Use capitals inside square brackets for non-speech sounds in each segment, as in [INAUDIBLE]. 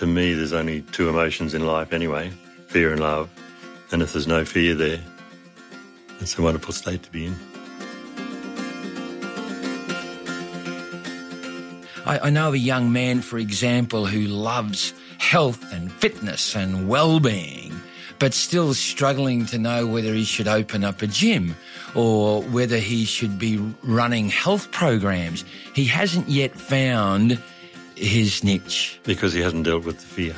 To me, there's only two emotions in life anyway fear and love. And if there's no fear there, it's a wonderful state to be in. I, I know of a young man, for example, who loves health and fitness and well-being, but still struggling to know whether he should open up a gym or whether he should be running health programs. He hasn't yet found his niche. Because he hasn't dealt with the fear.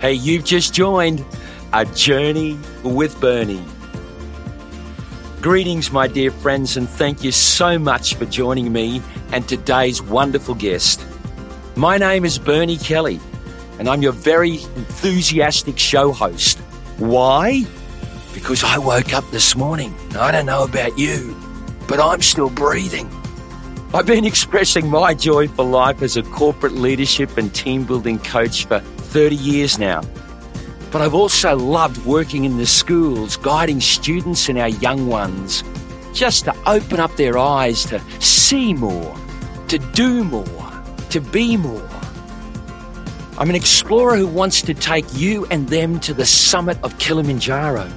Hey, you've just joined A Journey with Bernie. Greetings, my dear friends, and thank you so much for joining me and today's wonderful guest. My name is Bernie Kelly, and I'm your very enthusiastic show host. Why? Because I woke up this morning. I don't know about you, but I'm still breathing. I've been expressing my joy for life as a corporate leadership and team building coach for 30 years now. But I've also loved working in the schools, guiding students and our young ones just to open up their eyes to see more, to do more, to be more. I'm an explorer who wants to take you and them to the summit of Kilimanjaro.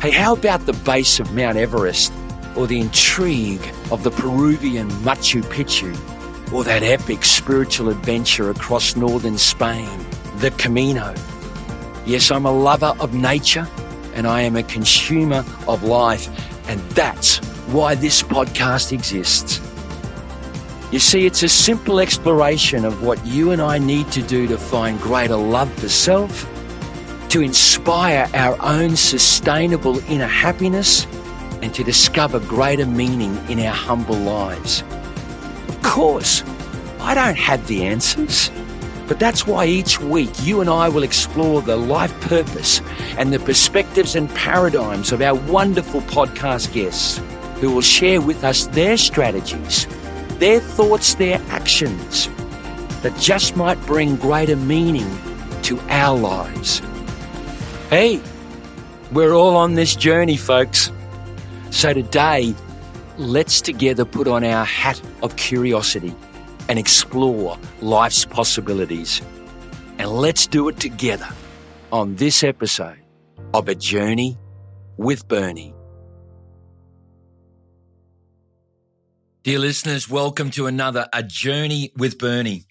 Hey, how about the base of Mount Everest or the intrigue of the Peruvian Machu Picchu or that epic spiritual adventure across northern Spain? the Camino. Yes, I'm a lover of nature and I am a consumer of life, and that's why this podcast exists. You see, it's a simple exploration of what you and I need to do to find greater love for self, to inspire our own sustainable inner happiness, and to discover greater meaning in our humble lives. Of course, I don't have the answers. But that's why each week you and I will explore the life purpose and the perspectives and paradigms of our wonderful podcast guests who will share with us their strategies, their thoughts, their actions that just might bring greater meaning to our lives. Hey, we're all on this journey, folks. So today, let's together put on our hat of curiosity and explore life's possibilities. And let's do it together on this episode of A Journey with Bernie. Dear listeners, welcome to another A Journey with Bernie.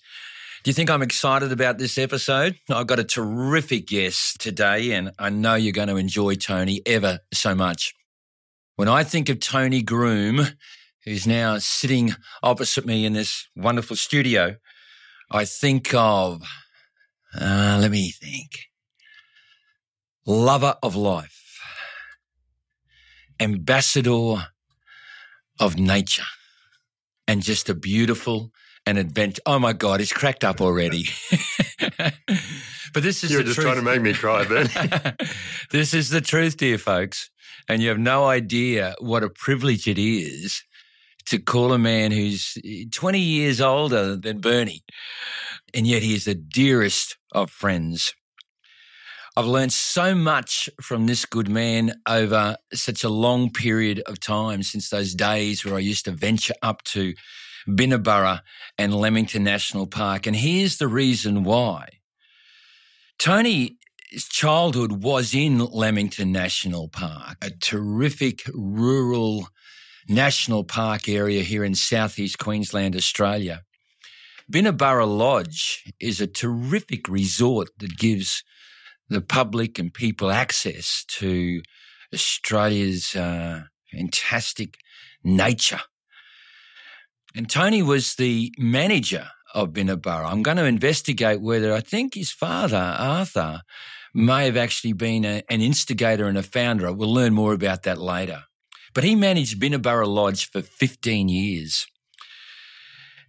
Do you think I'm excited about this episode? I've got a terrific guest today, and I know you're going to enjoy Tony ever so much. When I think of Tony Groom, who's now sitting opposite me in this wonderful studio, I think of, uh, let me think, lover of life, ambassador of nature, and just a beautiful and adventure. Oh my God, he's cracked up already. [LAUGHS] but this is You're just truth. trying to make me cry, Ben. [LAUGHS] [LAUGHS] this is the truth, dear folks. And you have no idea what a privilege it is to call a man who's eh, 20 years older than Bernie, and yet he is the dearest of friends. I've learned so much from this good man over such a long period of time since those days where I used to venture up to Binna Burra and Lamington National Park. And here's the reason why. Tony's childhood was in Lamington National Park, a terrific rural national park area here in southeast Queensland, Australia. Binna Burra Lodge is a terrific resort that gives the public and people access to Australia's uh, fantastic nature. And Tony was the manager of Binna Burra. I'm going to investigate whether I think his father, Arthur, may have actually been a, an instigator and a founder. We'll learn more about that later. But he managed Binna Burra Lodge for 15 years.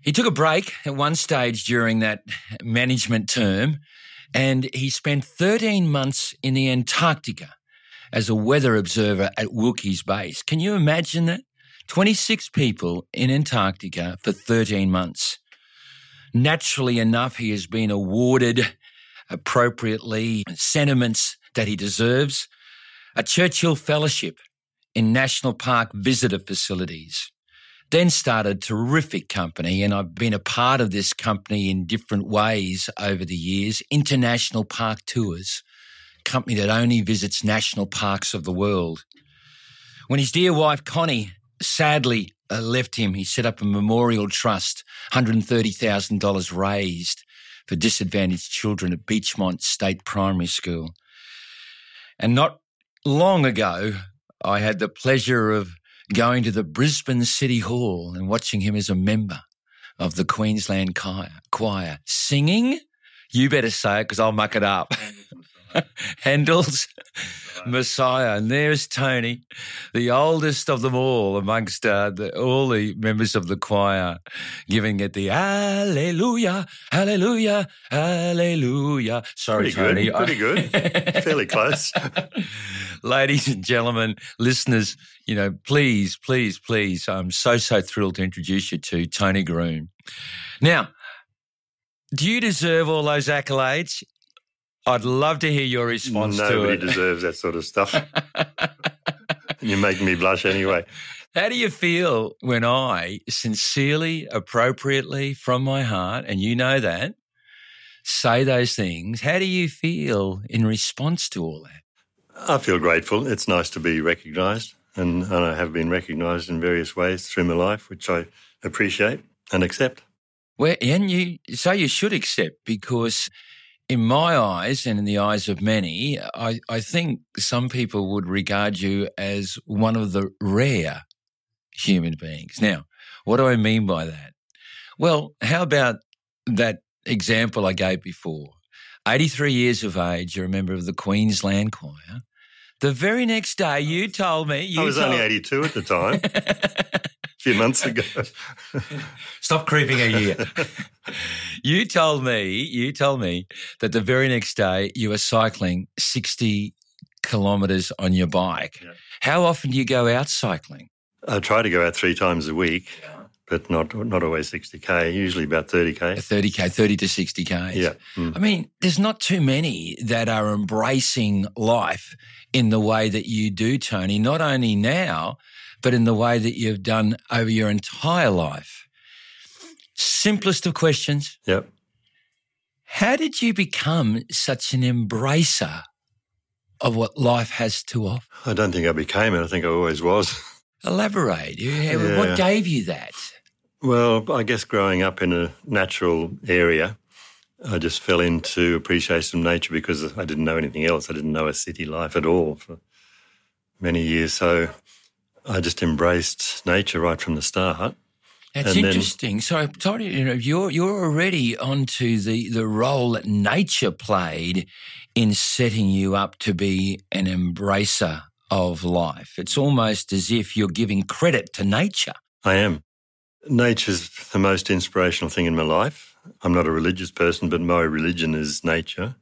He took a break at one stage during that management term and he spent 13 months in the Antarctica as a weather observer at Wilkes Base. Can you imagine that? 26 people in Antarctica for 13 months. Naturally enough, he has been awarded appropriately sentiments that he deserves, a Churchill Fellowship in National Park visitor facilities. Then started a terrific company, and I've been a part of this company in different ways over the years. International Park Tours, company that only visits national parks of the world. When his dear wife Connie sadly uh, left him, he set up a memorial trust, $130,000 raised for disadvantaged children at Beechmont State Primary School. And not long ago, I had the pleasure of going to the Brisbane City Hall and watching him as a member of the Queensland choir, choir singing. You better say it because I'll muck it up. [LAUGHS] Handel's Messiah. And there's Tony, the oldest of them all amongst uh, the, all the members of the choir, giving it the Alleluia, Alleluia, Alleluia. Sorry, pretty Tony. Good, pretty good. [LAUGHS] Fairly close. [LAUGHS] [LAUGHS] Ladies and gentlemen, listeners, you know, please, please, please, I'm so, so thrilled to introduce you to Tony Groom. Now, do you deserve all those accolades? I'd love to hear your response Nobody deserves that sort of stuff. [LAUGHS] You're making me blush anyway. How do you feel when I sincerely, appropriately, from my heart, and you know that, say those things? How do you feel in response to all that? I feel grateful. It's nice to be recognised, and, and I have been recognised in various ways through my life, which I appreciate and accept. Well, and you, so you should accept because in my eyes and in the eyes of many, I, I think some people would regard you as one of the rare human beings. Now, what do I mean by that? Well, how about that example I gave before? 83 years of age, you're a member of the Queensland Choir. The very next day, you told me. You I was told, only 82 at the time, [LAUGHS] a few months ago. Stop creeping a year. [LAUGHS] you told me, you told me that the very next day you were cycling 60 kilometres on your bike. Yeah. How often do you go out cycling? I try to go out three times a week, but not not always 60k. Usually about 30k. 30k, 30 to 60k. Yeah. Mm. I mean, there's not too many that are embracing life in the way that you do, Tony, not only now, but in the way that you've done over your entire life. Simplest of questions. Yep. How did you become such an embracer of what life has to offer? I don't think I became it. I think I always was. [LAUGHS] Elaborate. Yeah. What gave you that? Well, I guess growing up in a natural area, I just fell into appreciation of nature because I didn't know anything else. I didn't know a city life at all for many years. So I just embraced nature right from the start. That's And then- interesting. so, sorry, you know, you're you're already onto the the role that nature played in setting you up to be an embracer of life. It's almost as if you're giving credit to nature. I am. Nature's the most inspirational thing in my life. I'm not a religious person, but my religion is nature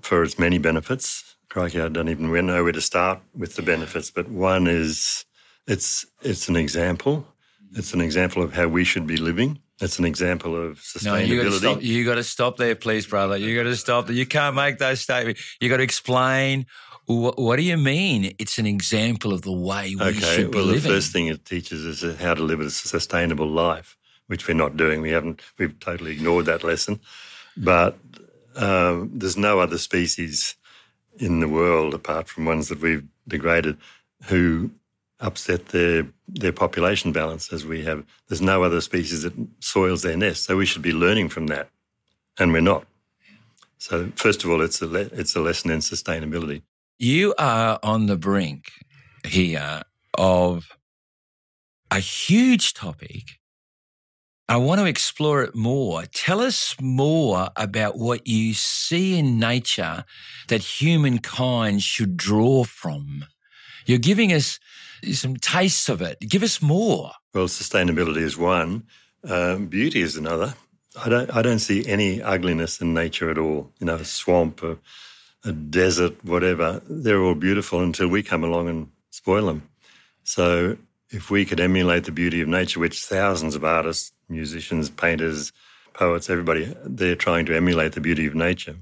for its many benefits. Crikey, I don't even know where to start with the benefits, but one is it's it's an example. It's an example of how we should be living. It's an example of No, you got to sustainability. stop. You got to stop there, please, brother. You got to stop there. You can't make those statements. You got to explain. What, what do you mean? It's an example of the way we Okay, should be well, the first thing it teaches is how to live a sustainable life, which we're not doing. We haven't, we've totally ignored that lesson. But um, there's no other species in the world, apart from ones that we've degraded, who upset their their population balance as we have. There's no other species that soils their nest, so we should be learning from that, and we're not. So, first of all, it's a le- it's a lesson in sustainability. You are on the brink here of a huge topic. I want to explore it more. Tell us more about what you see in nature that humankind should draw from. You're giving us some tastes of it. Give us more. Well, sustainability is one. Um, beauty is another. I don't. I don't see any ugliness in nature at all. You know, a swamp, a, a desert, whatever. They're all beautiful until we come along and spoil them. So, if we could emulate the beauty of nature, which thousands of artists, musicians, painters, poets, everybody, they're trying to emulate the beauty of nature.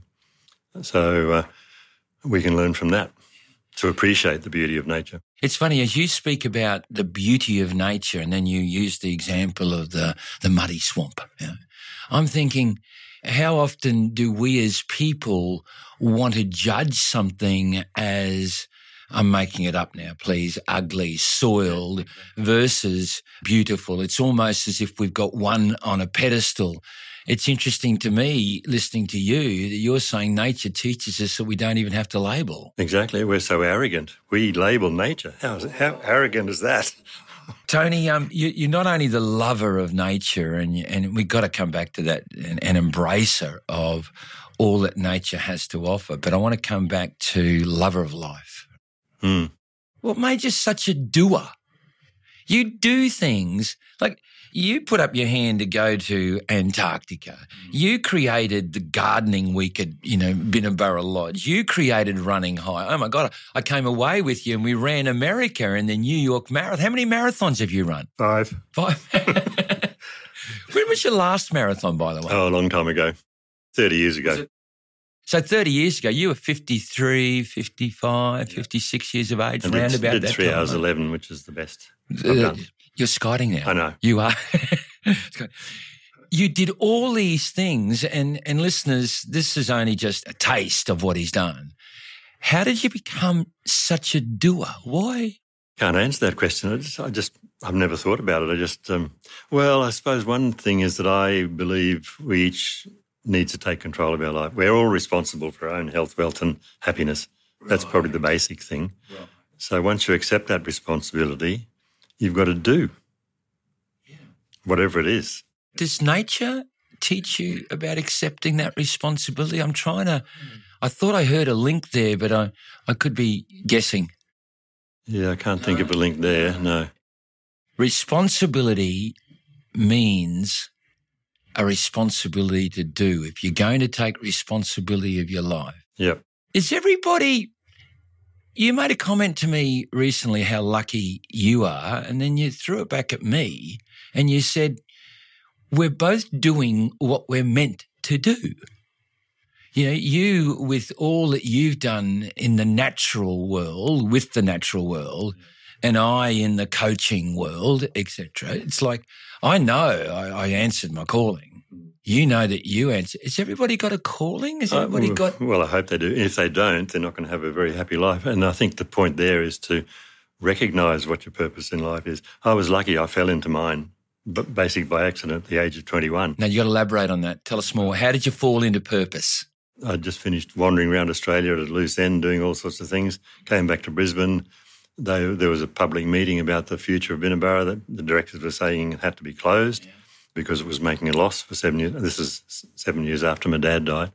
So uh, we can learn from that to appreciate the beauty of nature. It's funny as you speak about the beauty of nature, and then you use the example of the the muddy swamp. I'm thinking, how often do we as people want to judge something as I'm making it up now, please, ugly, soiled versus beautiful. It's almost as if we've got one on a pedestal. It's interesting to me listening to you that you're saying nature teaches us that we don't even have to label. Exactly. We're so arrogant. We label nature. How, how arrogant is that? [LAUGHS] Tony, um, you, are not only the lover of nature, and and we've got to come back to that, and, and embracer of all that nature has to offer. But I want to come back to lover of life. Hmm. What made you such a doer? You do things like you put up your hand to go to Antarctica. Mm. You created the gardening week at, you know, Binna Burra Lodge. You created running high. Oh my God, I came away with you and we ran America and the New York Marathon. How many marathons have you run? Five. Five. [LAUGHS] when was your last marathon, by the way? Oh, a long time ago. 30 years ago. So 30 years ago, you were 53, 55, 56 years of age, round about did that three time, hours right? 11, which is the best. Uh, you're skiting now. I know. You are. [LAUGHS] you did all these things, and, and listeners, this is only just a taste of what he's done. How did you become such a doer? Why? Can't answer that question. I just, I just I've never thought about it. I just, um, well, I suppose one thing is that I believe we each need to take control of our life. We're all responsible for our own health, wealth, and happiness. That's probably the basic thing. So once you accept that responsibility, you've got to do whatever it is. Does nature teach you about accepting that responsibility? I'm trying to. Hmm. I thought I heard a link there, but I, I could be guessing. Yeah, I can't think of a link there. No. Responsibility means a responsibility to do. If you're going to take responsibility of your life, Yep. is everybody. You made a comment to me recently how lucky you are, and then you threw it back at me and you said, We're both doing what we're meant to do. You know, you with all that you've done in the natural world, with the natural world, and I in the coaching world, etc. It's like I know I, I answered my calling. You know that you answer. Has everybody got a calling? Has everybody Uh, got? [LAUGHS] Well, I hope they do. If they don't, they're not going to have a very happy life. And I think the point there is to recognize what your purpose in life is. I was lucky; I fell into mine, but basically by accident at the age of twenty-one. Now you got to elaborate on that. Tell us more. How did you fall into purpose? I just finished wandering around Australia at a loose end, doing all sorts of things. Came back to Brisbane. They, there was a public meeting about the future of Binna Burra that the directors were saying it had to be closed because it was making a loss for seven years. This is seven years after my dad died.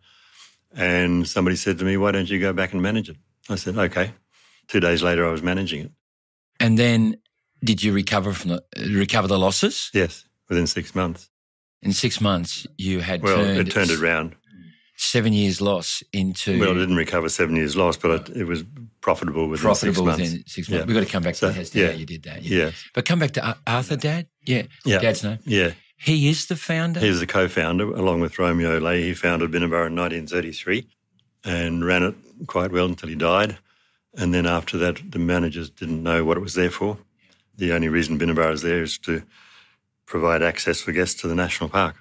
And somebody said to me, Why don't you go back and manage it? I said, Okay. Two days later, I was managing it. And then, did you recover from the recover the losses Yes, within six months. in six months? You had Well, turned, it turned it round. seven years loss into Well, I didn't recover seven years loss, but it, it was profitable within profitable six months. within six months. Yeah. We've got to come back to So, that as to yeah. how you did that. Yeah, But come back to Arthur, Dad. Yeah, yeah, Dad's name. yeah. He is the founder. He was the co-founder, along with Romeo Lahey. He founded Binna Burra in 1933 and ran it quite well until he died. And then after that, the managers didn't know what it was there for. The only reason Binna Burra is there is to provide access for guests to the national park.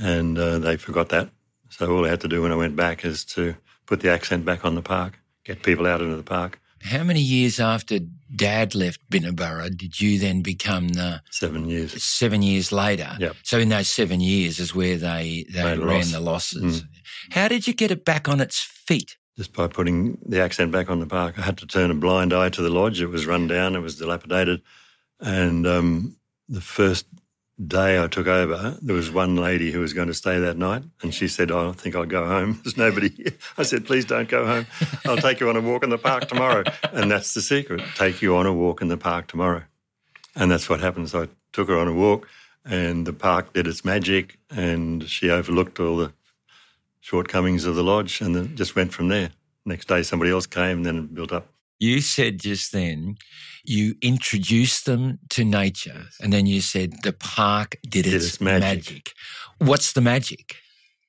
And uh, they forgot that. So all I had to do when I went back is to put the accent back on the park, get people out into the park. How many years after Dad left Binna Burra did you then become the Seven years. seven years later? Yep. So in those seven years is where they they Made ran loss. the losses. Mm. How did you get it back on its feet? just by putting the accent back on the park. I had to turn a blind eye to the lodge. It was run down, it was dilapidated. And um, the first day I took over, there was one lady who was going to stay that night, and she said, oh, I think I'll go home. [LAUGHS] There's nobody here. I said, Please don't go home. I'll take you on a walk in the park tomorrow. And that's the secret take you on a walk in the park tomorrow. And that's what happened. So I took her on a walk, and the park did its magic, and she overlooked all the shortcomings of the lodge and then just went from there. Next day, somebody else came and then built up. You said just then you introduced them to nature, and then you said the park did Did its, its magic. magic. What's the magic?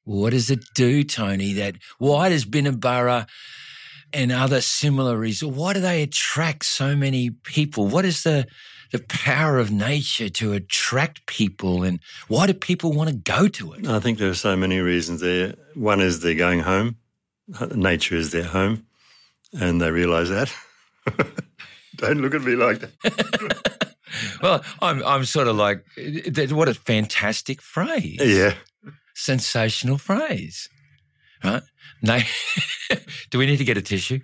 What does it do, Tony? That why does Binna Burra and other similar resorts, why do they attract so many people? What is the the power of nature to attract people and why do people want to go to it? I think there are so many reasons there. One is they're going home. Nature is their home and they realize that. [LAUGHS] Don't look at me like that. [LAUGHS] well, I'm I'm sort of like what a fantastic phrase. Yeah. Sensational phrase. Right? No. [LAUGHS] Do we need to get a tissue?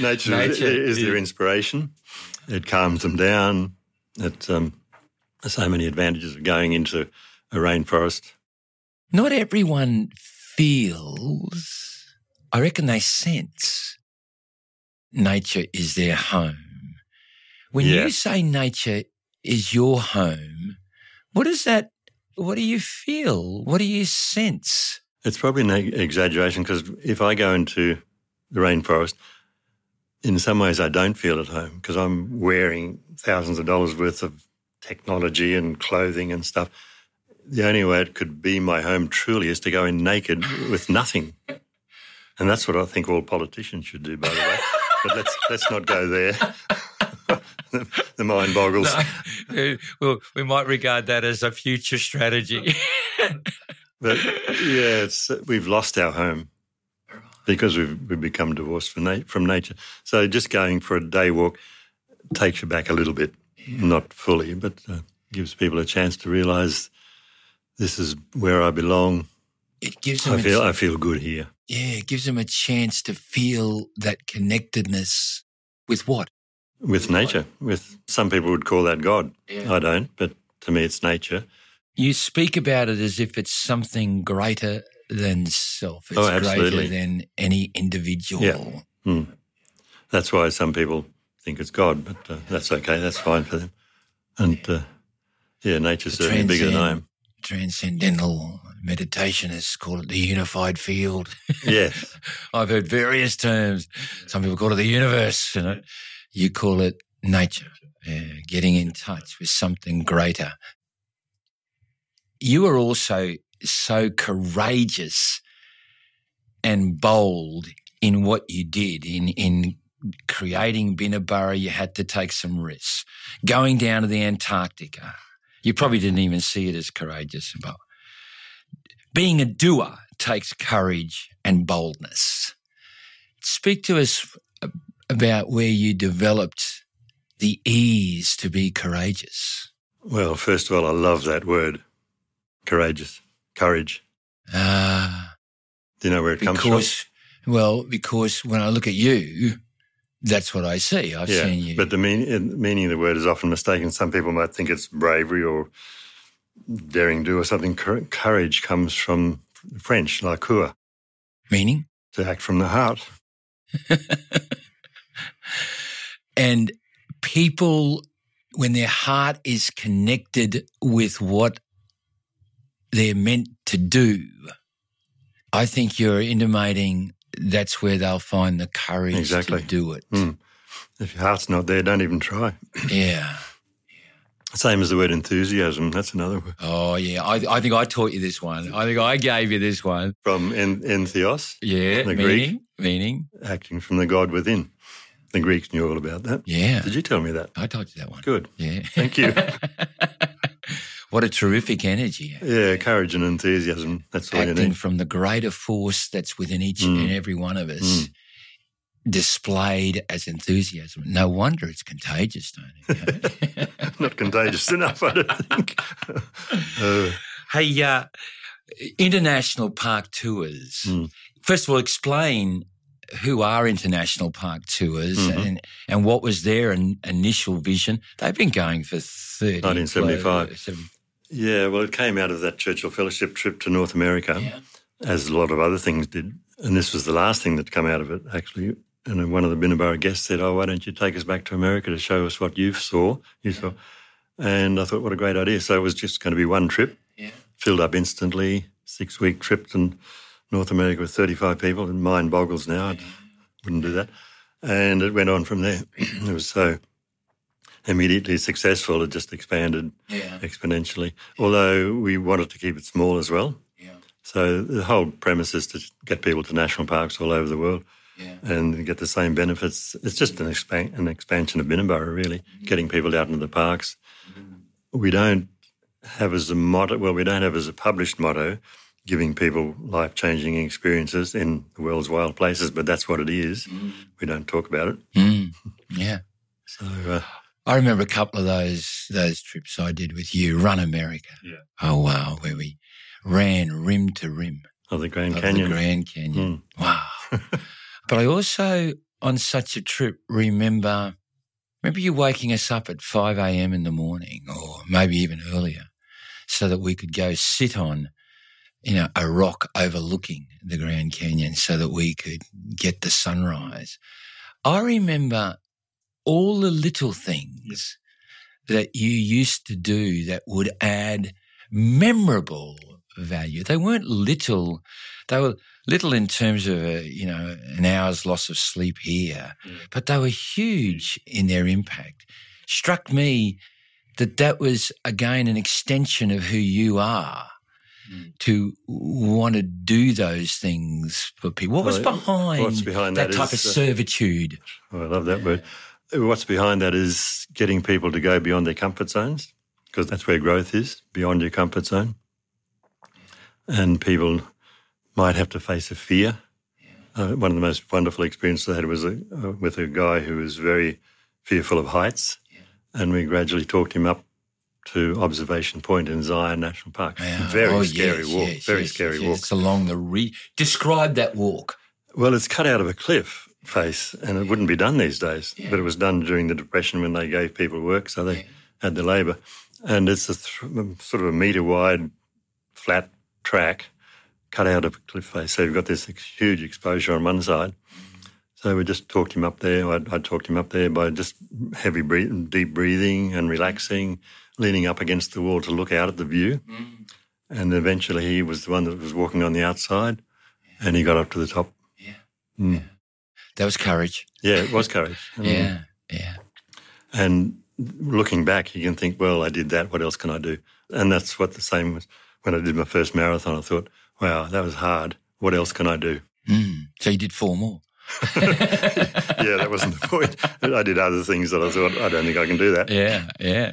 Nature, Nature is, their inspiration. It calms them down. It um, there's so many advantages of going into a rainforest. Not everyone feels. I reckon they sense nature is their home. When yeah. you say nature is your home, what does that? What do you feel? What do you sense? It's probably an exaggeration because if I go into the rainforest, in some ways I don't feel at home because I'm wearing thousands of dollars worth of technology and clothing and stuff. The only way it could be my home truly is to go in naked with nothing. And that's what I think all politicians should do, by the way. But let's let's not go there. [LAUGHS] the, mind boggles. No, well, we might regard that as a future strategy. [LAUGHS] but yeah, it's we've lost our home because we've, we've become divorced from, na- from nature. So just going for a day walk takes you back a little bit, yeah. not fully, but uh, gives people a chance to realise this is where I belong. It gives them. I feel I feel good here. Yeah, it gives them a chance to feel that connectedness with what? With nature. With some people would call that God. Yeah. I don't, but to me, it's nature. You speak about it as if it's something greater than self. It's oh, greater than any individual. Yeah. Mm. That's why some people think it's God, but uh, that's okay. That's fine for them. And uh, yeah, nature's certainly bigger than I am. Transcendental meditationists call it the unified field. Yes. [LAUGHS] I've heard various terms. Some people call it the universe. You know, you call it nature. Uh, getting in touch with something greater you are also so courageous and bold in what you did in in creating Binna Burra, you had to take some risks. Going down to the Antarctica, you probably didn't even see it as courageous. But being a doer takes courage and boldness. Speak to us about where you developed the ease to be courageous. Well, first of all, I love that word courageous, courage. Ah. Uh, Do you know where it because, comes from? Well, because when I look at you, that's what I see. I've yeah, seen you. But the mean, meaning of the word is often mistaken. Some people might think it's bravery or daring do or something. Courage comes from French, la cour. Meaning? To act from the heart. [LAUGHS] and people, when their heart is connected with what they're meant to do, I think you're intimating that's where they'll find the courage exactly. to do it. Mm. If your heart's not there, don't even try. yeah. Same as the word enthusiasm. That's another word. Oh, yeah. I, I think I taught you this one. I think I gave you this one. From en, entheos? Yeah. The meaning, Greek. Meaning? Acting from the God within. The Greeks knew all about that. Yeah. Did you tell me that? I told you that one. Good. Yeah. Thank you. [LAUGHS] What a terrific energy. Yeah, courage and enthusiasm. That's all Acting you need. from the greater force that's within each mm. and every one of us. Mm. Displayed as enthusiasm. No wonder it's contagious. Not it? [LAUGHS] Not contagious [LAUGHS] enough, I don't think. [LAUGHS] uh. Hey, uh, international park tours. Mm. First of all, explain who are international park tours mm-hmm. and, and what was their in, initial vision. They've been going for 30 1975. Yeah, well, it came out of that Churchill Fellowship trip to North America, yeah. as a lot of other things did. And this was the last thing that came out of it, actually. And one of the Binna Burra guests said, "Oh, why don't you take us back to America to show us what you saw?" You yeah. saw, and I thought, what a great idea! So it was just going to be one trip, yeah. filled up instantly, six week trip to North America with thirty five people. And mind boggles now. I wouldn't do that. And it went on from there. [CLEARS THROAT] it was so immediately successful. It just expanded Yeah. exponentially. Although we wanted to keep it small as well. Yeah. So the whole premise is to get people to national parks all over the world Yeah. and get the same benefits. It's just an, expan- an expansion of Binna Burra, really, getting people out into the parks. We don't have as a motto, well, we don't have as a published motto, giving people life changing experiences in the world's wild places, but that's what it is. We don't talk about it. Mm. Yeah. [LAUGHS] So, uh, I remember a couple of those those trips I did with you, Run America. Yeah. Oh wow, where we ran rim to rim of the Grand of Canyon. the Grand Canyon. Hmm. Wow. [LAUGHS] but I also on such a trip remember remember you waking us up at five AM in the morning or maybe even earlier so that we could go sit on you know, a rock overlooking the Grand Canyon so that we could get the sunrise. I remember all the little things that you used to do that would add memorable value. They weren't little, they were little in terms of, a, you know, an hour's loss of sleep here, mm. but they were huge in their impact. Struck me that that was again an extension of who you are mm. to want to do those things for people. What was Well, behind, behind that that type is, of uh, servitude? Oh, I love that word. What's behind that is getting people to go beyond their comfort zones because that's where growth is, beyond your comfort zone. And people might have to face a fear. Uh, one of the most wonderful experiences I had was a, uh, with a guy who was very fearful of heights. And we gradually talked him up to Observation Point in Zion National Park. [LAUGHS] Very Oh, scary yes, walk. yes, very yes, scary walk. It's along the re. Describe that walk. Well, it's cut out of a cliff face, and it wouldn't be done these days. But it was done during the Depression when they gave people work, so they had the labour. And it's a th- um, sort of a metre wide, flat track cut out of a cliff face. So you've got this huge exposure on one side. So we just talked him up there. I, I talked him up there by just heavy breathing, deep breathing and relaxing, leaning up against the wall to look out at the view. Mm. And eventually he was the one that was walking on the outside, and he got up to the top. Mm. That was courage. Yeah, it was courage. [LAUGHS] Mm. Yeah, yeah. And looking back, you can think, well, I did that. What else can I do? And that's what the same was when I did my first marathon. I thought, wow, that was hard. What else can I do? Mm. So you did four more. [LAUGHS] [LAUGHS] yeah, that wasn't the point. I did other things that I thought, I don't think I can do that. Yeah, yeah.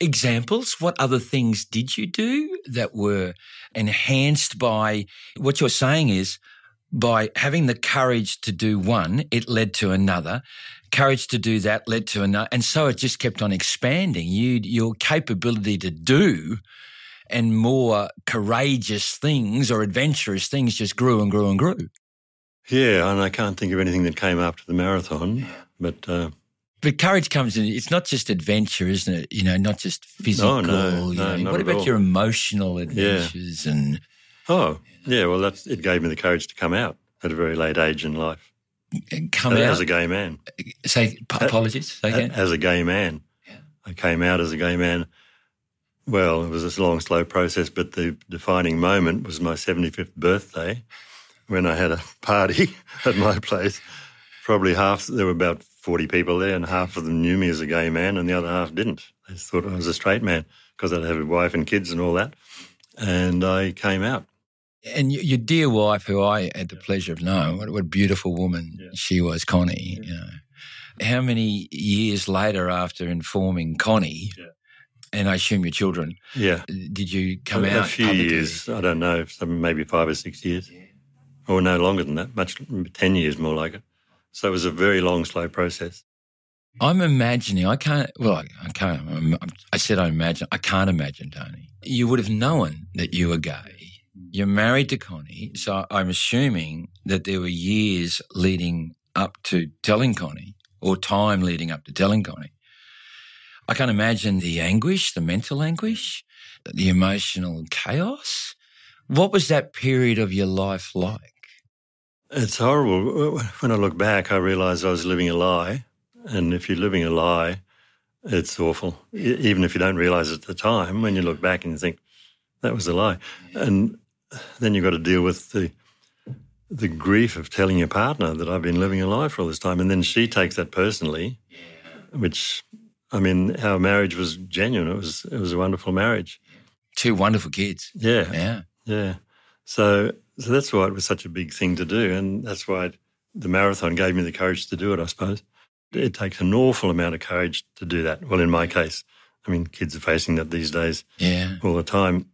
Examples? What other things did you do that were enhanced by what you're saying is by having the courage to do one, it led to another. Courage to do that led to another. And so it just kept on expanding. You, your capability to do and more courageous things or adventurous things just grew and grew and grew. Yeah, and I can't think of anything that came after the marathon, but uh, But courage comes in. It's not just adventure, isn't it? You know, not just physical. no, no, not what at about your emotional adventures and oh, yeah, well, that's, it gave me the courage to come out at a very late age in life come as out? As a gay man. say apologies. Say again. As a gay man. I came out as a gay man. Well, it was a long, slow process, but the defining moment was my 75th birthday when I had a party [LAUGHS] at my place. Probably half, there were about 40 people there, and half of them knew me as a gay man, and the other half didn't. They thought I was a straight man because I'd have a wife and kids and all that. And I came out. And your, dear wife, who I had the pleasure of knowing, what, what a beautiful woman she was, Connie. You know, how many years later, after informing Connie, and I assume your children, Yeah. did you come a, out? a few publicly? years. I don't know, some, maybe five or six years, or no longer than that. Much ten years more like it. So it was a very long, slow process. I'm imagining. I can't. Well, I, I can't. I said I imagine. I can't imagine, Tony. You would have known that you were gay. You're married to Connie, so I'm assuming that there were years leading up to telling Connie, or time leading up to telling Connie. I can't imagine the anguish, the mental anguish, the emotional chaos. What was that period of your life like? It's horrible. When I look back, I realise I was living a lie, and if you're living a lie, it's awful. Even if you don't realise it at the time, when you look back and you think that was a lie, and then you've got to deal with the the grief of telling your partner that I've been living a lie for all this time, and then she takes that personally, which I mean, our marriage was genuine. It was it was a wonderful marriage. Two wonderful kids. Yeah, Yeah. yeah. So so that's why it was such a big thing to do, and that's why the marathon gave me the courage to do it. I suppose it takes an awful amount of courage to do that. Well, in my case, I mean, kids are facing that these days Yeah. all the time.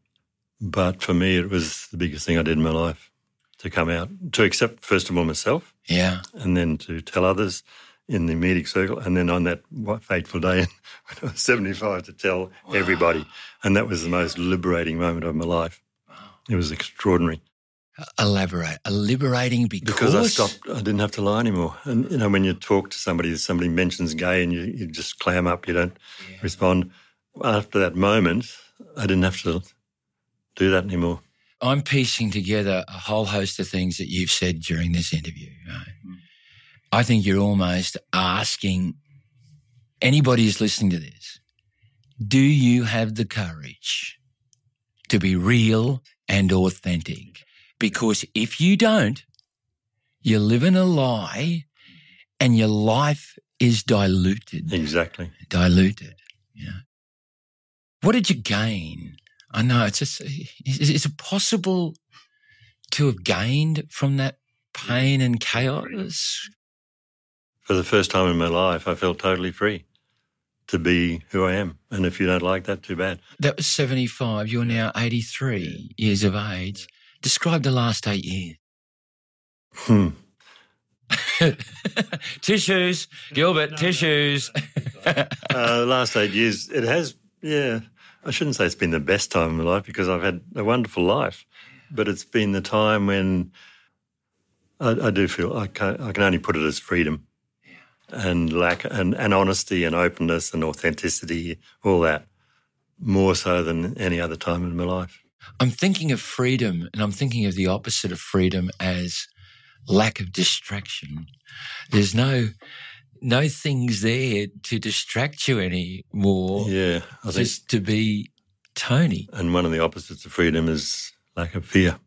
But for me, it was the biggest thing I did in my life to come out, to accept, first of all, myself, Yeah. and then to tell others in the immediate circle. And then on that fateful day [LAUGHS] when I was 75, to tell everybody. And that was the most liberating moment of my life. Wow. It was extraordinary Elaborate. A liberating because, because I stopped. I didn't have to lie anymore. And you know, when you talk to somebody, somebody mentions gay, and you, you just clam up. You don't respond. After that moment, I didn't have to do that anymore. I'm piecing together a whole host of things that you've said during this interview. right? Mm. I think you're almost asking anybody who's listening to this, do you have the courage to be real and authentic? Because if you don't, you're living a lie and your life is diluted Exactly. diluted. Yeah. What did you gain? I know it's just, is, is it possible to have gained from that pain and chaos? For the first time in my life, I felt totally free to be who I am. And if you don't like that, too bad. That was 75. You're now 83 years of age. Describe the last eight years. Hmm. [LAUGHS] tissues, Gilbert, tissues. Uh, the last eight years, it has, yeah. I shouldn't say it's been the best time of my life because I've had a wonderful life, but it's been the time when I, I do feel I can, I can only put it as freedom and lack and, and honesty and openness and authenticity, all that, more so than any other time in my life. I'm thinking of freedom and I'm thinking of the opposite of freedom as lack of distraction. There's no no things there to distract you anymore. Yeah, I Just to be Tony. and one of the opposites of freedom is lack of fear.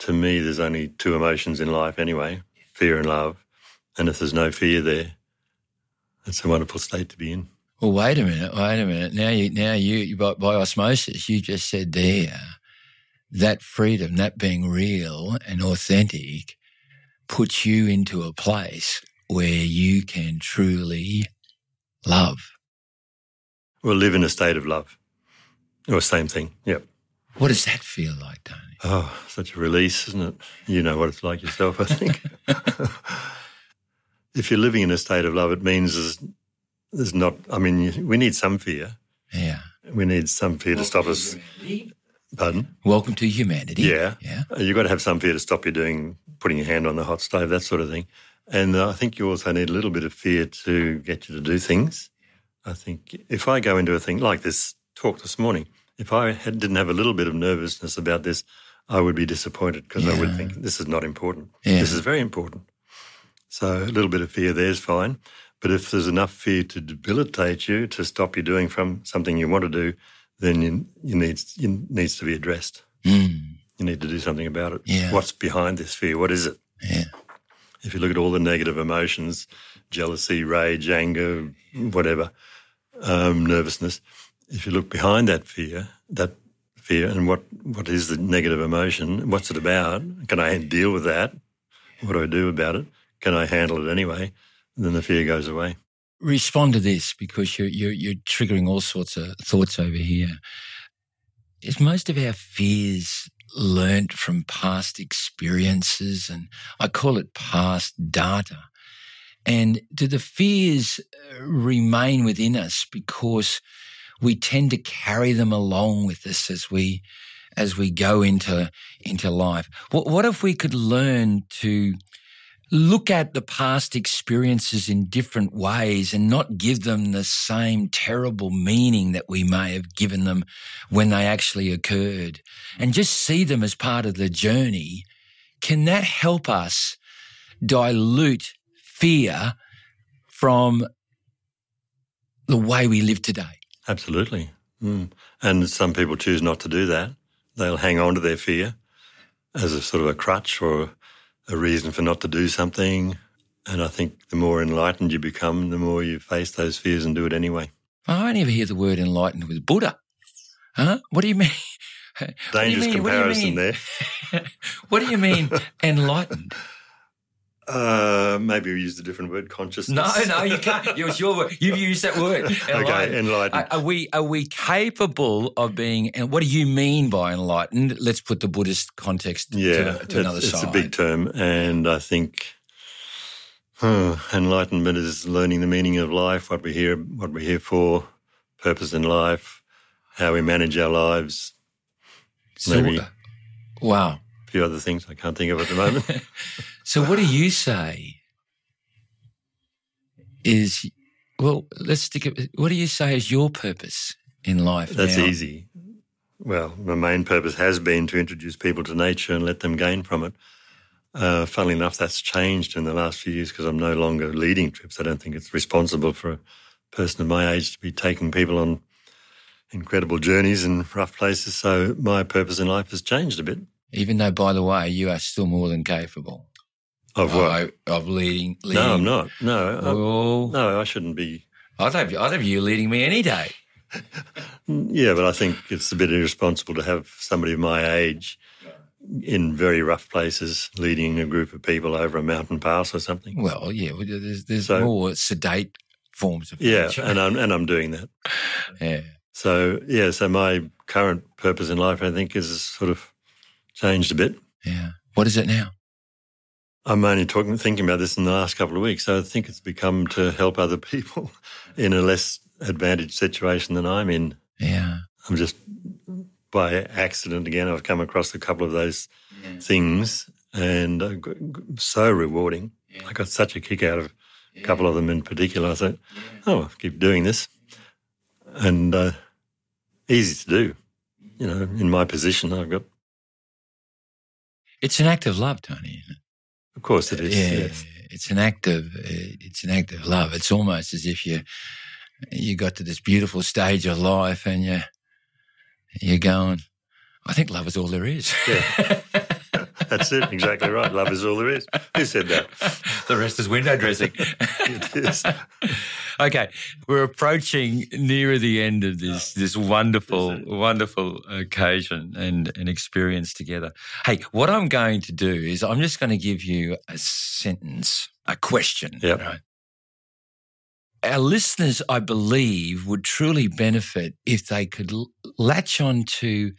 To me, there's only two emotions in life anyway fear and love. And if there's no fear there, it's a wonderful state to be in. Well, wait a minute, wait a minute. Now you now you by, by osmosis, you just said there that freedom, that being real and authentic, puts you into a place where you can truly love. Or live in a state of love. Or same thing. Yep. What does that feel like, Tony? Oh, such a release, isn't it? You know what it's like yourself, I think. [LAUGHS] if you're living in a state of love, it means there's, there's not, I mean, we need some fear. Yeah. We need some fear to stop us. Pardon? Welcome to humanity. Yeah. Yeah. You've got to have some fear to stop you doing, putting your hand on the hot stove, that sort of thing. And uh, I think you also need a little bit of fear to get you to do things. I think if I go into a thing like this talk this morning, if I had, didn't have a little bit of nervousness about this, I would be disappointed because I would think this is not important. Yeah. This is very important. So a little bit of fear there is fine. But if there's enough fear to debilitate you, to stop you doing from something you want to do, then you, you need, you needs to be addressed. Mm. You need to do something about it. Yeah. What's behind this fear? What is it? Yeah. If you look at all the negative emotions, jealousy, rage, anger, whatever, um, nervousness, if you look behind that fear, that fear, and what, what is the negative emotion? What's it about? Can I deal with that? What do I do about it? Can I handle it anyway? And then the fear goes away. respond to this because you're, you're, you're triggering all sorts of thoughts over here. Is most of our fears learnt from past experiences? And I call it past data. And do the fears uh, remain within us because we tend to carry them along with us as we, as we go into, into life? What, what if we could learn to look at the past experiences in different ways and not give them the same terrible meaning that we may have given them when they actually occurred and just see them as part of the journey, can that help us dilute fear from the way we live today? Absolutely. Mm. And some people choose not to do that. They'll hang on to their fear as a sort of a crutch or a reason for not to do something. And I think the more enlightened you become, the more you face those fears and do it anyway. I only ever hear the word enlightened with Buddha. Huh? What do you mean? [LAUGHS] Dangerous mean? comparison what there. [LAUGHS] what do you mean [LAUGHS] enlightened? Uh, maybe we used a different word, consciousness. No, no, you can't. It was your word. You've used that word. Enlightened. [LAUGHS] okay, enlightened. Are, we are we capable of being? And what do you mean by enlightened? Let's put the Buddhist context yeah, to, to another it's, side. it's a big term, and I think huh, enlightenment is learning the meaning of life, what we're here, what we're here for, purpose in life, how we manage our lives. So, maybe. uh, wow. A few other things I can't think of at the moment. [LAUGHS] So what do you say is well, let's stick it what do you say is your purpose in life? That's now? easy. Well, my main purpose has been to introduce people to nature and let them gain from it. Uh, funnily enough, that's changed in the last few years because I'm no longer leading trips. I don't think it's responsible for a person of my age to be taking people on incredible journeys in rough places. So my purpose in life has changed a bit. Even though by the way, you are still more than capable Of what? of, of leading, leading no, I'm not. No, I, no, I shouldn't be. I'd have I'd have you leading me any day. Yeah, but I think it's a bit irresponsible to have somebody of my age in very rough places leading a group of people over a mountain pass or something. Well, yeah, there's, there's So- more sedate forms of Yeah, and I'm and I'm doing that. [LAUGHS] yeah. So yeah, so my current purpose in life, I think, is sort of changed a bit. Yeah. What is it now? I'm only talking, thinking about this in the last couple of weeks. So I think it's become to help other people [LAUGHS] in a less advantaged situation than I'm in. Yeah. I'm just by accident again. I've come across a couple of those things, and uh, so rewarding. I got such a kick out of a couple of them in particular. I thought, oh, I'll keep doing this, and uh, easy to do. You know, in my position, I've got. It's an act of love, Tony. It? Of course, it is. yeah, yes. it's an act of uh, it's an act of love. It's almost as if you you got to this beautiful stage of life and you you're going. I think love is all there is. Yeah. [LAUGHS] That's it. Exactly right. Love is all there is. Who said that? the rest is window dressing. [LAUGHS] It is. Okay, we're approaching nearer the end of this this wonderful, wonderful occasion and an experience together. Hey, what I'm going to do is I'm just going to give you a sentence, a question. Yep. Right? Our listeners, I believe, would truly benefit if they could l- latch on to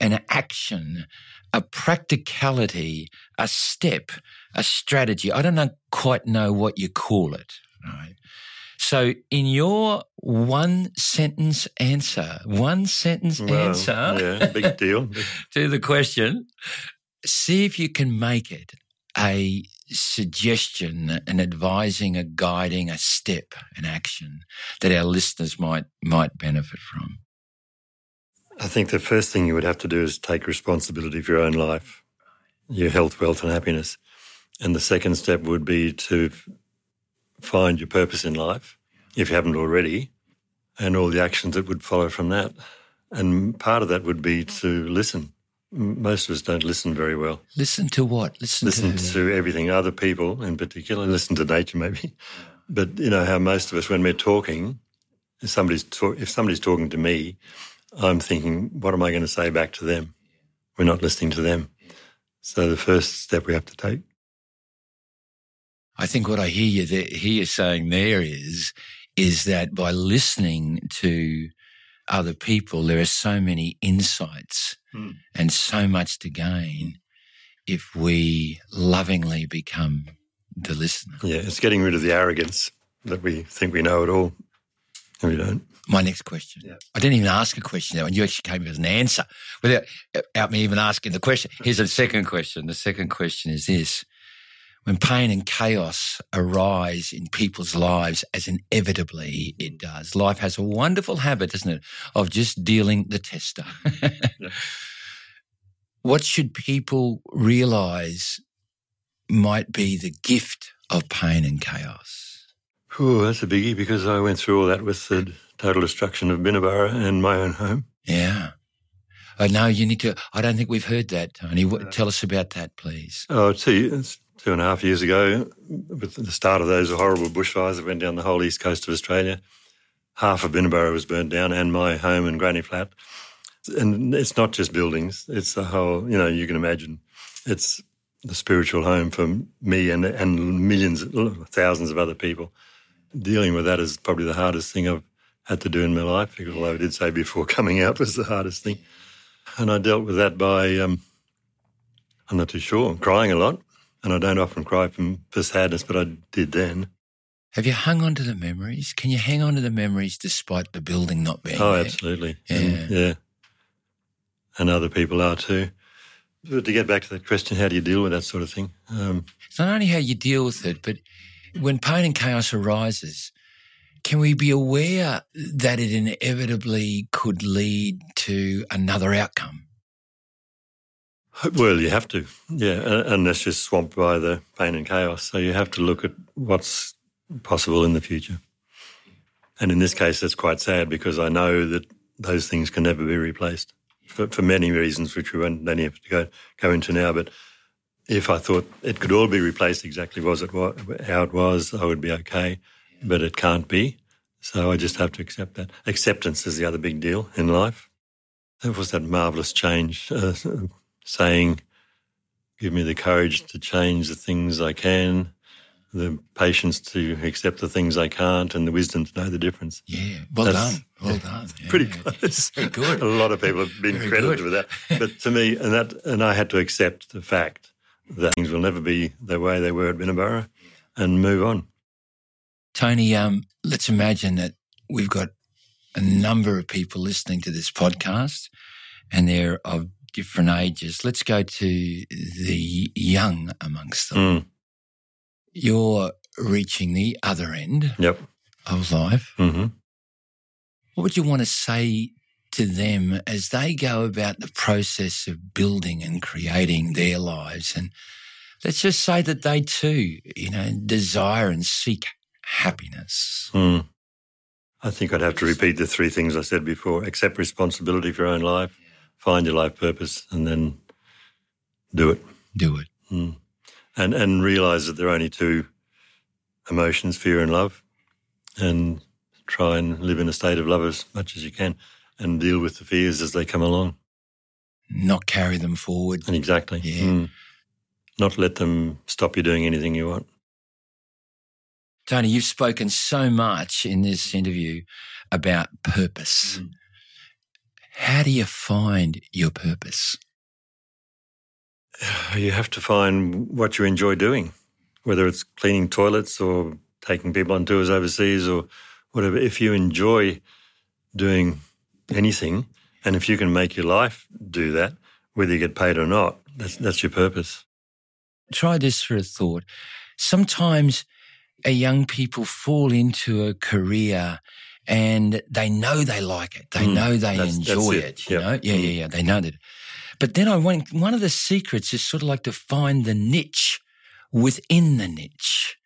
an action, a practicality, a step, a strategy. I don't know, quite know what you call it. Right. So, in your one sentence answer, one sentence Well, answer Yeah, big [LAUGHS] deal. to the question, see if you can make it a suggestion, an advising, a guiding, a step, an action that our listeners might might benefit from. I think the first thing you would have to do is take responsibility for your own life, your health, wealth, and happiness. And the second step would be to find your purpose in life, if you haven't already, and all the actions that would follow from that. And part of that would be to listen. Most of us don't listen very well. Listen to what? Listen, Listen to, to everything, other people in particular, listen to nature maybe. But you know how most of us, when we're talking, if somebody's, talk, if somebody's talking to me, I'm thinking, what am I going to say back to them? We're not listening to them. So the first step we have to take. I think what I hear you there, hear you saying there is is that by listening to other people, there are so many insights Hmm. and so much to gain if we lovingly become the listener. Yeah, it's getting rid of the arrogance that we think we know it all, and we don't. My next question. Yeah. I didn't even ask a question there, and you actually came with an answer without, without me even asking the question. Here's the second question. The second question is this. When pain and chaos arise in people's lives, as inevitably it does, life has a wonderful habit, doesn't it, of just dealing the tester. [LAUGHS] Yeah. What should people realize might be the gift of pain and chaos? Whew, that's a biggie because I went through all that with the total destruction of Binna Burra and my own home. Yeah. Uh, no, you need to. I don't think we've heard that, Tony. What, Tell us about that, please. Oh, two, it's two and a half years ago, with the start of those horrible bushfires that went down the whole east coast of Australia, half of Binna Burra was burned down and my home in Granny Flat. And it's not just buildings, it's the whole, you know, you can imagine it's the spiritual home for me and, and millions, thousands of other people. Dealing with that is probably the hardest thing I've had to do in my life, because although I did say before [LAUGHS] coming out was the hardest thing. And I dealt with that by, um, I'm not too sure, crying a lot. And I don't often cry from, for sadness, but I did then. Have you hung on to the memories? Can you hang on to the memories despite the building not being Oh, there? absolutely. Yeah. And, yeah. And other people are too. But to get back to that question, how do you deal with that sort of thing? Um, It's not only how you deal with it, but when pain and chaos arises, can we be aware that it inevitably could lead to another outcome? Well, you have to, yeah, unless you're swamped by the pain and chaos. So you have to look at what's possible in the future. And in this case, that's quite sad because I know that those things can never be replaced for, for many reasons, which we won't don't have to go, go into now. But if I thought it could all be replaced exactly was it wa- how it was, I would be okay. But it can't be. So I just have to accept that. Acceptance is the other big deal in life. There was that marvelous change uh, saying, Give me the courage to change the things I can, the patience to accept the things I can't, and the wisdom to know the difference. Yeah, well That's- done, well done. [LAUGHS] Yeah. Pretty close. Very good. A lot of people have been Very credited good. with that. But to me, and that, and I had to accept the fact that things will never be the way they were at Binna Burra and move on. Tony, um, let's imagine that we've got a number of people listening to this podcast and they're of different ages. Let's go to the young amongst them. Mm, You're reaching the other end yep. of life. hmm What would you want to say to them as they go about the process of building and creating their lives? And let's just say that they too, you know, desire and seek happiness. Mm. I think I'd have to repeat the three things I said before accept responsibility for your own life, find your life purpose, and then do it. Do it. Mm. And, and realize that there are only two emotions fear and love, and try and live in a state of love as much as you can and deal with the fears as they come along. Not carry them forward. And exactly. Yeah. Mm. Not let them stop you doing anything you want. Tony, you've spoken so much in this interview about purpose. Mm. How do you find your purpose? [SIGHS] You have to find what you enjoy doing, whether it's cleaning toilets or taking people on tours overseas or whatever. If you enjoy doing anything, and if you can make your life do that, whether you get paid or not, that's, that's your purpose. Try this for a thought. Sometimes a young people fall into a career and they know they like it. They Mm, know they that's- that's enjoy it. it. You Yep. know? Yeah, yeah, yeah. They know that. But then I want one of the secrets is sort of like to find the niche within the niche.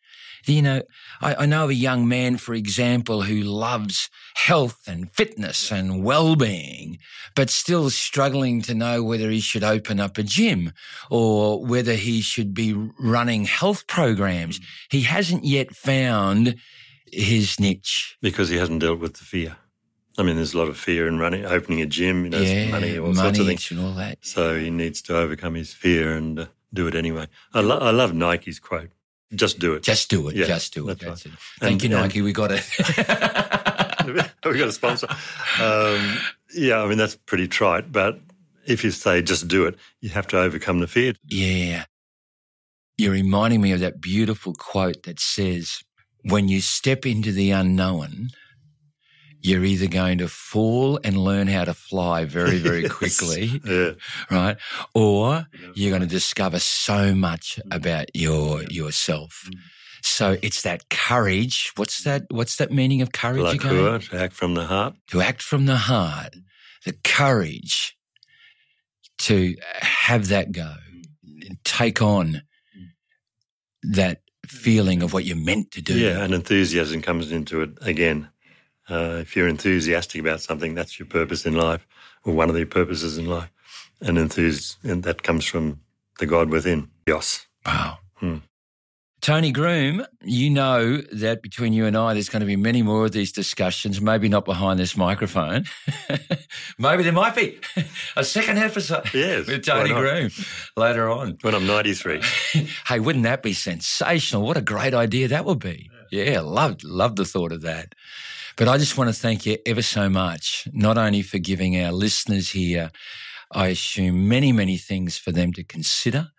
You know, I, I know of a young man, for example, who loves health and fitness and well-being, but still struggling to know whether he should open up a gym or whether he should be running health programs. He hasn't yet found his niche. Because he hasn't dealt with the fear. I mean, there's a lot of fear in running, opening a gym, you know, yeah, money, all sorts of things. and all that. So he needs to overcome his fear and uh, do it anyway. I, lo- I love Nike's quote just do it. Just do it. Yeah, just do it. that's That's it. Thank And- you, Nike. We got it. [LAUGHS] we got a sponsor. Um, yeah, I mean, that's pretty trite, but if you say just do it, you have to overcome the fear. yeah. You're reminding me of that beautiful quote that says, when you step into the unknown, you're either going to fall and learn how to fly very, [LAUGHS] very Yes. quickly, Yeah. right? Or you're going to discover so much mm. about your yourself. Mm. So it's that courage. What's mm. that? What's that meaning of courage La again? to act from the heart. To act from the heart, the courage to have that go, and take on that feeling of what you're meant to do. Yeah, and enthusiasm comes into it again. Uh, if you're enthusiastic about something, that's your purpose in life, or one of the purposes in life. And enthus- and that comes from the God within, Dios. Wow. Hmm. Tony Groom, you know that between you and I, there's going to be many more of these discussions, maybe not behind this microphone. [LAUGHS] maybe there might be [LAUGHS] a second episode Yes, with Tony? Groom later on. When I'm 93. [LAUGHS] hey, wouldn't that be sensational? What a great idea that would be. Yeah, loved, loved the thought of that. But I just want to thank you ever so much, not only for giving our listeners here, I assume many, many things for them to consider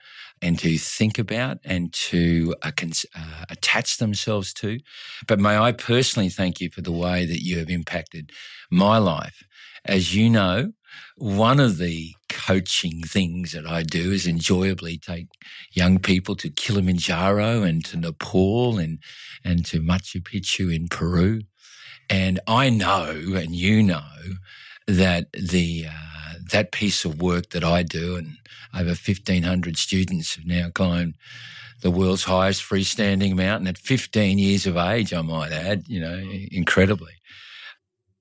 and to think about and to uh, uh, attach themselves to. But may I personally thank you for the way that you have impacted my life. As you know, one of the coaching things that I do is enjoyably take young people to Kilimanjaro and to Nepal and, and to Machu Picchu in Peru. And I know, and you know, that the uh, that piece of work that I do, and over fifteen hundred students have now climbed the world's highest freestanding mountain at 15 years of age. I might add, you know, incredibly.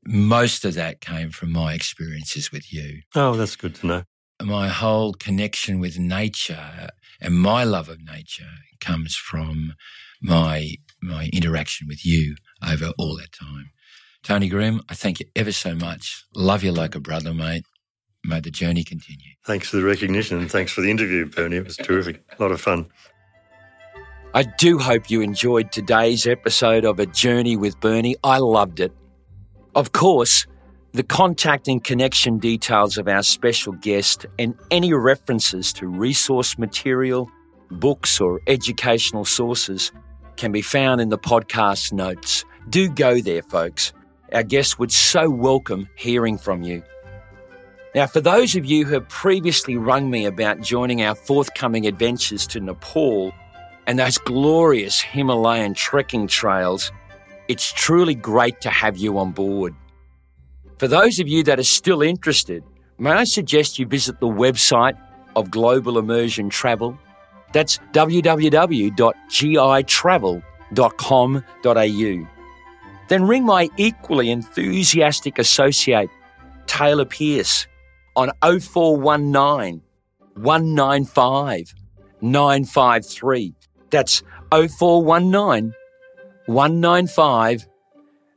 Most of that came from my experiences with you. Oh, that's good to know. My whole connection with nature and my love of nature comes from my my interaction with you over all that time. Tony Groom, I thank you ever so much. Love you like a brother, mate. May the journey continue. Thanks for the recognition and thanks for the interview, Bernie. It was terrific. A lot of fun. I do hope you enjoyed today's episode of A Journey with Bernie. I loved it. Of course, the contact and connection details of our special guest and any references to resource material, books, or educational sources can be found in the podcast notes. Do go there, folks. Our guests would so welcome hearing from you. Now, for those of you who have previously rung me about joining our forthcoming adventures to Nepal and those glorious Himalayan trekking trails, it's truly great to have you on board. For those of you that are still interested, may I suggest you visit the website of Global Immersion Travel? That's www.gitravel.com.au. Then ring my equally enthusiastic associate, Taylor Pierce, on 0419 195 953. That's 0419 195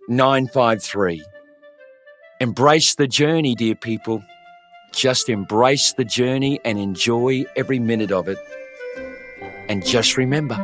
953. Embrace the journey, dear people. Just embrace the journey and enjoy every minute of it. And just remember,